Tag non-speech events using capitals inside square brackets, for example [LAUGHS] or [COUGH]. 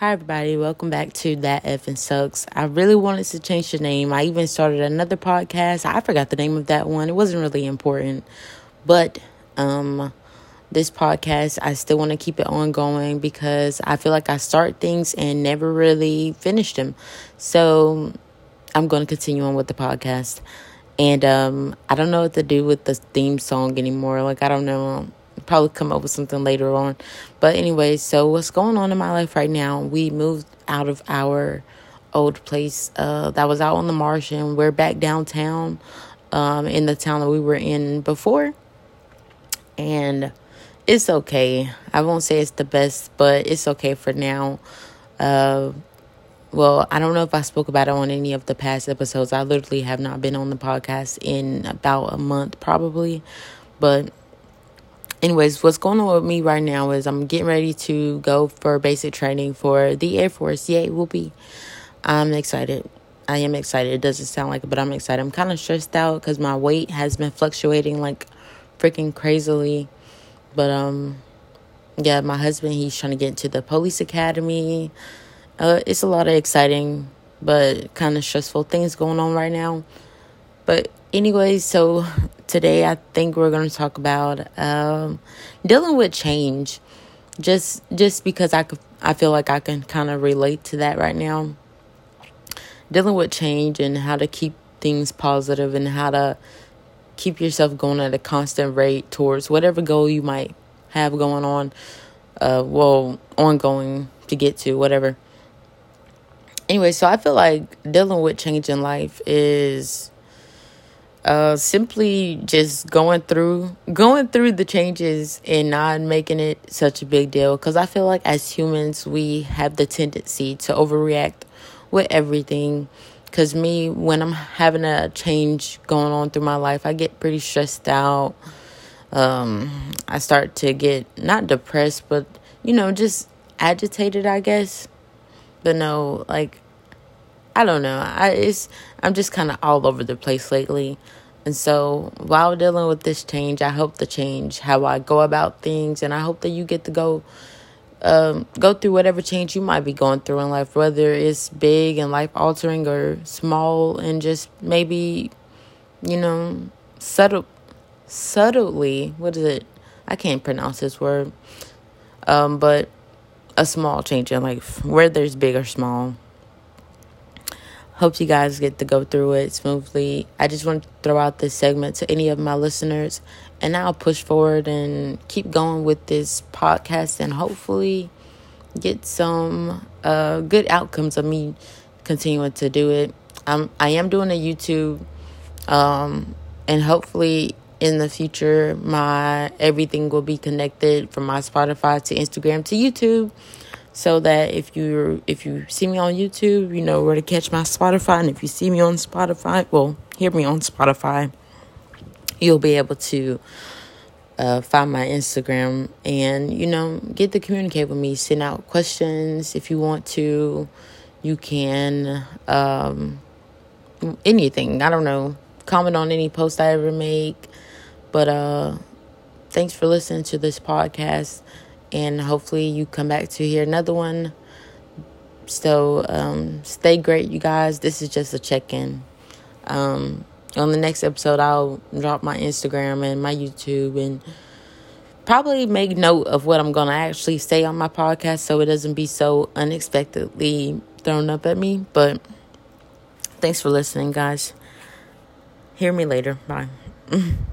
Hi, everybody. Welcome back to That Effing Sucks. I really wanted to change the name. I even started another podcast. I forgot the name of that one. It wasn't really important. But um, this podcast, I still want to keep it ongoing because I feel like I start things and never really finish them. So I'm going to continue on with the podcast. And um, I don't know what to do with the theme song anymore. Like, I don't know probably come up with something later on. But anyway, so what's going on in my life right now? We moved out of our old place uh, that was out on the marsh, and we're back downtown um, in the town that we were in before. And it's okay. I won't say it's the best, but it's okay for now. Uh, well, I don't know if I spoke about it on any of the past episodes. I literally have not been on the podcast in about a month, probably. But anyways, what's going on with me right now is I'm getting ready to go for basic training for the Air Force. Yay, will be. I'm excited. I am excited. It doesn't sound like it, but I'm excited. I'm kind of stressed out because my weight has been fluctuating like freaking crazily. But um, yeah, my husband he's trying to get into the police academy. Uh, it's a lot of exciting but kind of stressful things going on right now. But anyway, so today I think we're going to talk about um, dealing with change. Just just because I could, I feel like I can kind of relate to that right now. Dealing with change and how to keep things positive and how to keep yourself going at a constant rate towards whatever goal you might have going on. Uh, well, ongoing to get to whatever. Anyway, so I feel like dealing with change in life is uh simply just going through going through the changes and not making it such a big deal. Because i feel like as humans we have the tendency to overreact with everything. Because me when i'm having a change going on through my life i get pretty stressed out. Um i start to get not depressed but you know just agitated i guess. But no like I don't know. I it's I'm just kind of all over the place lately. And so while dealing with this change, I hope to change how I go about things and I hope that you get to go um, go through whatever change you might be going through in life, whether it's big and life altering or small and just maybe, you know, subtle subtly what is it? I can't pronounce this word. Um, but a small change in life, whether it's big or small. Hope you guys get to go through it smoothly. I just want to throw out this segment to any of my listeners, and I'll push forward and keep going with this podcast and hopefully get some uh, good outcomes of me continuing to do it. I'm I am doing a YouTube, um, and hopefully in the future my everything will be connected from my Spotify to Instagram to YouTube so that if you if you see me on YouTube, you know where to catch my Spotify, and if you see me on Spotify, well, hear me on Spotify, you'll be able to uh, find my Instagram and you know get to communicate with me. Send out questions if you want to. You can um, anything. I don't know. Comment on any post I ever make. But uh, thanks for listening to this podcast and hopefully you come back to hear another one. So um, stay great, you guys. This is just a check in. Um, on the next episode, I'll drop my Instagram and my YouTube and probably make note of what I'm going to actually say on my podcast so it doesn't be so unexpectedly thrown up at me. But thanks for listening, guys. Hear me later. Bye. [LAUGHS]